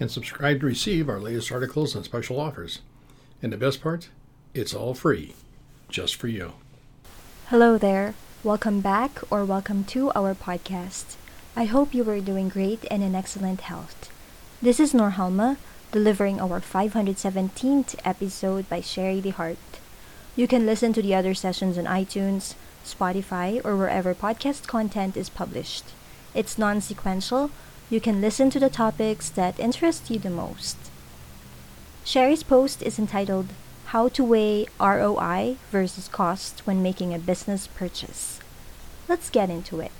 and subscribe to receive our latest articles and special offers. And the best part, it's all free, just for you. Hello there. Welcome back or welcome to our podcast. I hope you are doing great and in excellent health. This is Norhalma, delivering our 517th episode by Shari DeHart. You can listen to the other sessions on iTunes, Spotify, or wherever podcast content is published. It's non sequential, you can listen to the topics that interest you the most. Shari's post is entitled How to Weigh ROI versus Cost When Making a Business Purchase. Let's get into it.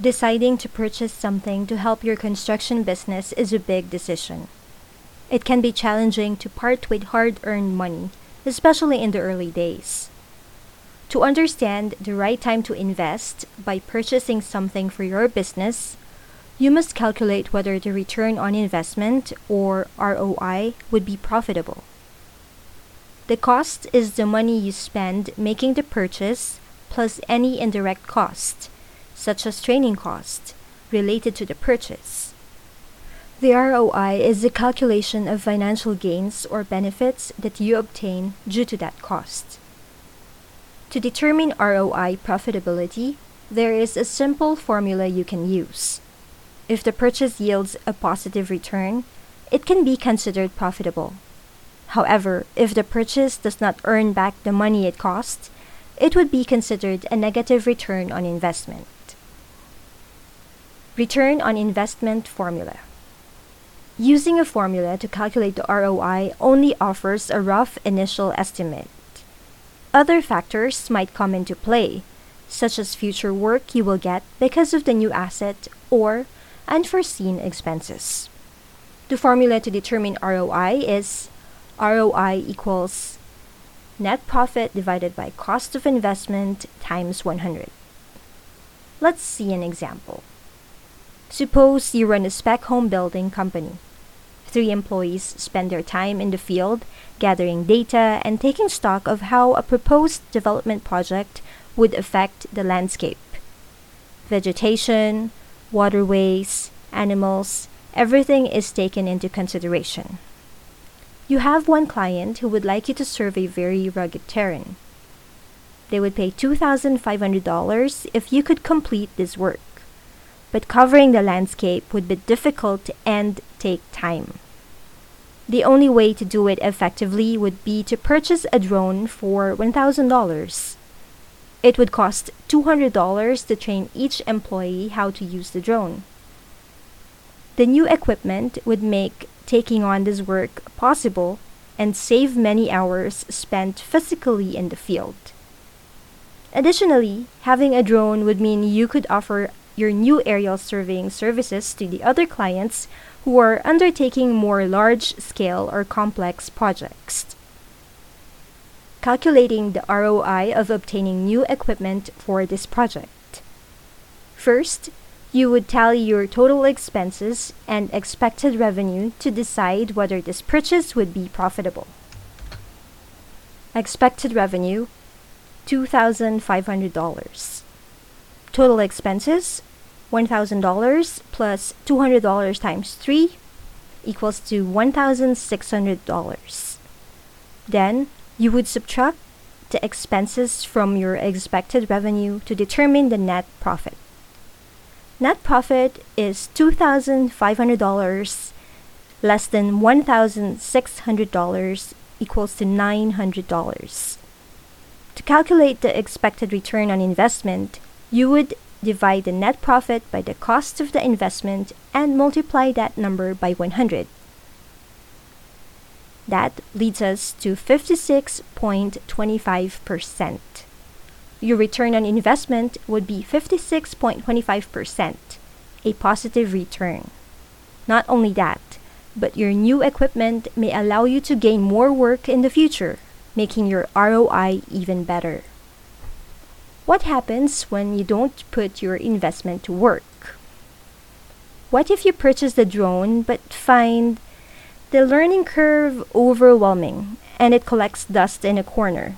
Deciding to purchase something to help your construction business is a big decision. It can be challenging to part with hard earned money, especially in the early days. To understand the right time to invest by purchasing something for your business, you must calculate whether the return on investment or ROI would be profitable. The cost is the money you spend making the purchase plus any indirect cost, such as training cost, related to the purchase. The ROI is the calculation of financial gains or benefits that you obtain due to that cost. To determine ROI profitability, there is a simple formula you can use. If the purchase yields a positive return, it can be considered profitable. However, if the purchase does not earn back the money it cost, it would be considered a negative return on investment. Return on investment formula. Using a formula to calculate the ROI only offers a rough initial estimate. Other factors might come into play, such as future work you will get because of the new asset or unforeseen expenses. The formula to determine ROI is ROI equals net profit divided by cost of investment times 100. Let's see an example. Suppose you run a spec home building company. Three employees spend their time in the field gathering data and taking stock of how a proposed development project would affect the landscape. Vegetation, waterways, animals, everything is taken into consideration. You have one client who would like you to survey very rugged terrain. They would pay $2,500 if you could complete this work, but covering the landscape would be difficult and take time. The only way to do it effectively would be to purchase a drone for $1,000. It would cost $200 to train each employee how to use the drone. The new equipment would make taking on this work possible and save many hours spent physically in the field. Additionally, having a drone would mean you could offer your new aerial surveying services to the other clients who are undertaking more large scale or complex projects. Calculating the ROI of obtaining new equipment for this project. First, you would tally your total expenses and expected revenue to decide whether this purchase would be profitable. Expected revenue $2,500. Total expenses $1,000 plus $200 times 3 equals to $1,600. Then you would subtract the expenses from your expected revenue to determine the net profit. Net profit is $2,500 less than $1,600 equals to $900. To calculate the expected return on investment, you would divide the net profit by the cost of the investment and multiply that number by 100. That leads us to 56.25%. Your return on investment would be 56.25%, a positive return. Not only that, but your new equipment may allow you to gain more work in the future, making your ROI even better. What happens when you don't put your investment to work? What if you purchase the drone but find the learning curve overwhelming and it collects dust in a corner?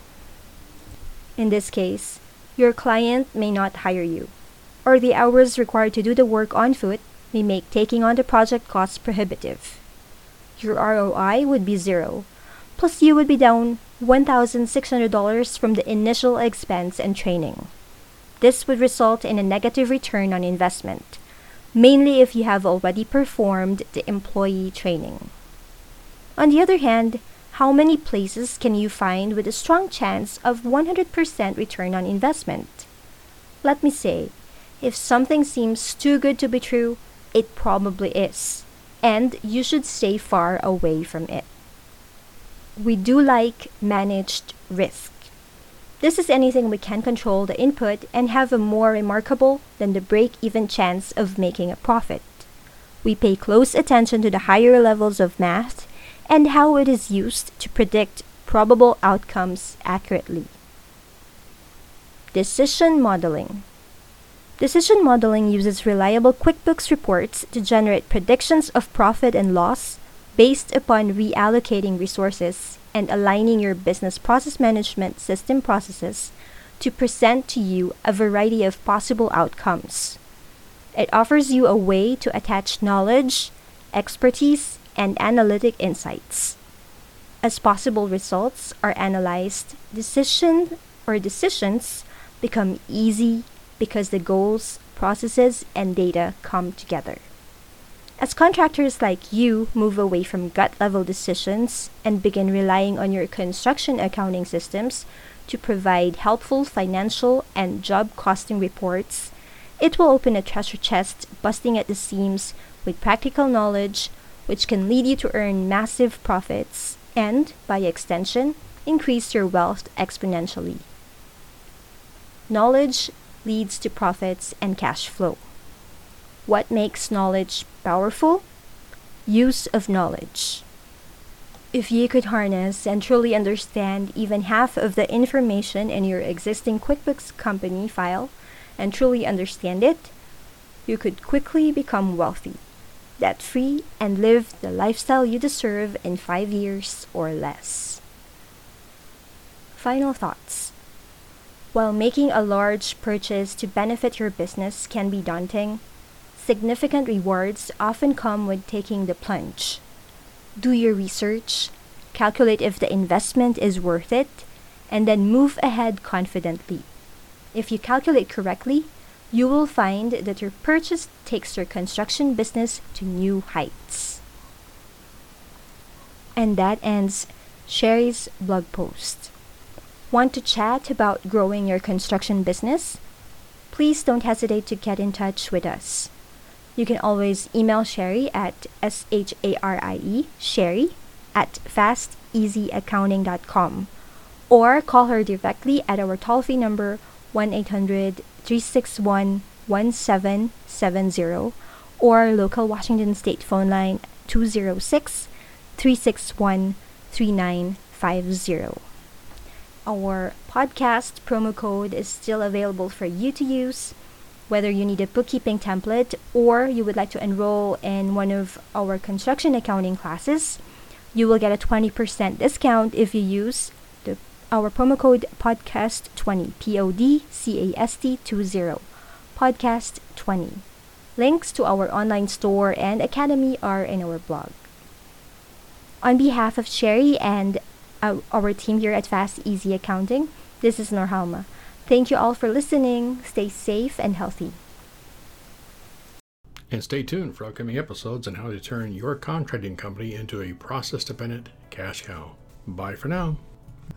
In this case, your client may not hire you, or the hours required to do the work on foot may make taking on the project cost prohibitive. Your ROI would be zero, plus you would be down $1,600 from the initial expense and training. This would result in a negative return on investment, mainly if you have already performed the employee training. On the other hand, how many places can you find with a strong chance of 100% return on investment? Let me say, if something seems too good to be true, it probably is, and you should stay far away from it. We do like managed risk. This is anything we can control the input and have a more remarkable than the break even chance of making a profit. We pay close attention to the higher levels of math and how it is used to predict probable outcomes accurately. Decision modeling. Decision modeling uses reliable QuickBooks reports to generate predictions of profit and loss based upon reallocating resources and aligning your business process management system processes to present to you a variety of possible outcomes. It offers you a way to attach knowledge, expertise, and analytic insights. As possible results are analyzed, decision or decisions become easy because the goals, processes, and data come together. As contractors like you move away from gut level decisions and begin relying on your construction accounting systems to provide helpful financial and job costing reports, it will open a treasure chest busting at the seams with practical knowledge which can lead you to earn massive profits and, by extension, increase your wealth exponentially. Knowledge leads to profits and cash flow. What makes knowledge powerful? Use of knowledge. If you could harness and truly understand even half of the information in your existing QuickBooks company file and truly understand it, you could quickly become wealthy debt free, and live the lifestyle you deserve in five years or less. Final thoughts. While making a large purchase to benefit your business can be daunting, significant rewards often come with taking the plunge. Do your research, calculate if the investment is worth it, and then move ahead confidently. If you calculate correctly, you will find that your purchase takes your construction business to new heights. And that ends Shari's blog post. Want to chat about growing your construction business? Please don't hesitate to get in touch with us. You can always email Shari at S H A R I E, Shari, at fasteasyaccounting.com or call her directly at our toll free number 1 800 361 1770 or local Washington State phone line 206 361 3950. Our podcast promo code is still available for you to use. Whether you need a bookkeeping template or you would like to enroll in one of our construction accounting classes, you will get a 20% discount if you use our promo code podcast20 p o d c a s t 20 podcast20 links to our online store and academy are in our blog. On behalf of shari and uh, our team here at fast easy accounting this is norhalma thank you all for listening stay safe and healthy and stay tuned for upcoming episodes on how to turn your contracting company into a process dependent cash cow bye for now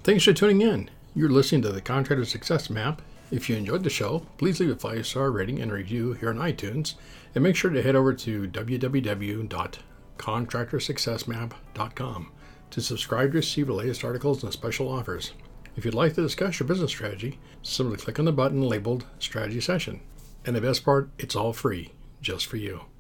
Thanks for tuning in. You're listening to the Contractor Success Map. If you enjoyed the show, please leave a five star rating and review here on iTunes, and make sure to head over to www.contractorsuccessmap.com to subscribe to receive the latest articles and special offers. If you'd like to discuss your business strategy, simply click on the button labeled Strategy Session. And the best part, it's all free, just for you.